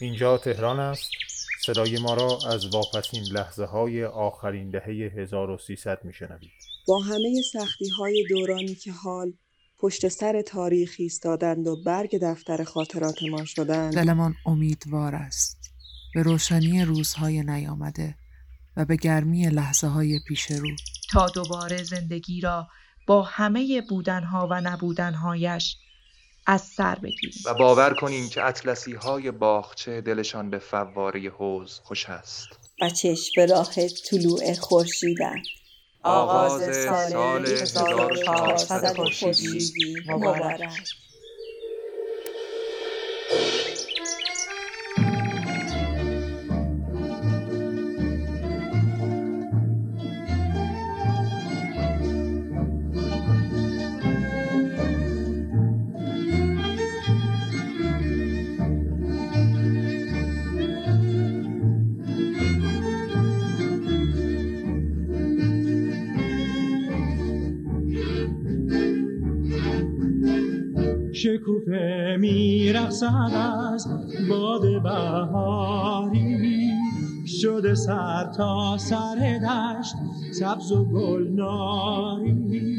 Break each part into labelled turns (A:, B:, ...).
A: اینجا تهران است. صدای ما را از واپسین لحظه های آخرین دهه 1300 میشنوید.
B: با همه سختی های دورانی که حال پشت سر تاریخ ایستادند و برگ دفتر خاطراتمان شدند.
C: دلمان امیدوار است. به روشنی روزهای نیامده و به گرمی لحظه های پیش رو.
D: تا دوباره زندگی را با همه بودنها و نبودنهایش از سر بگیریم
E: و باور کنیم که اطلسی های باغچه دلشان به فواره حوز خوش است.
F: و چشم به راه طلوع خورشیدند
E: آغاز سال 1400
F: خورشیدی. مبارک.
G: شکوفه میرقصد از باد بهاری. شده سر تا سر دشت سبز و گلناری.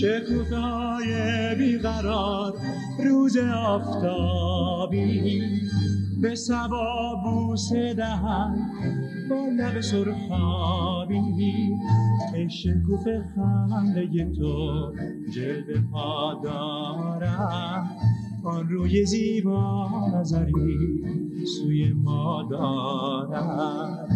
G: شکوفه های بیقرار روز آفتابی. به سبا بوسه دهن با لب سرخابی. ای شکوف خنده تو جلوه پا دارم آن روی زیبا نظری سوی ما دارم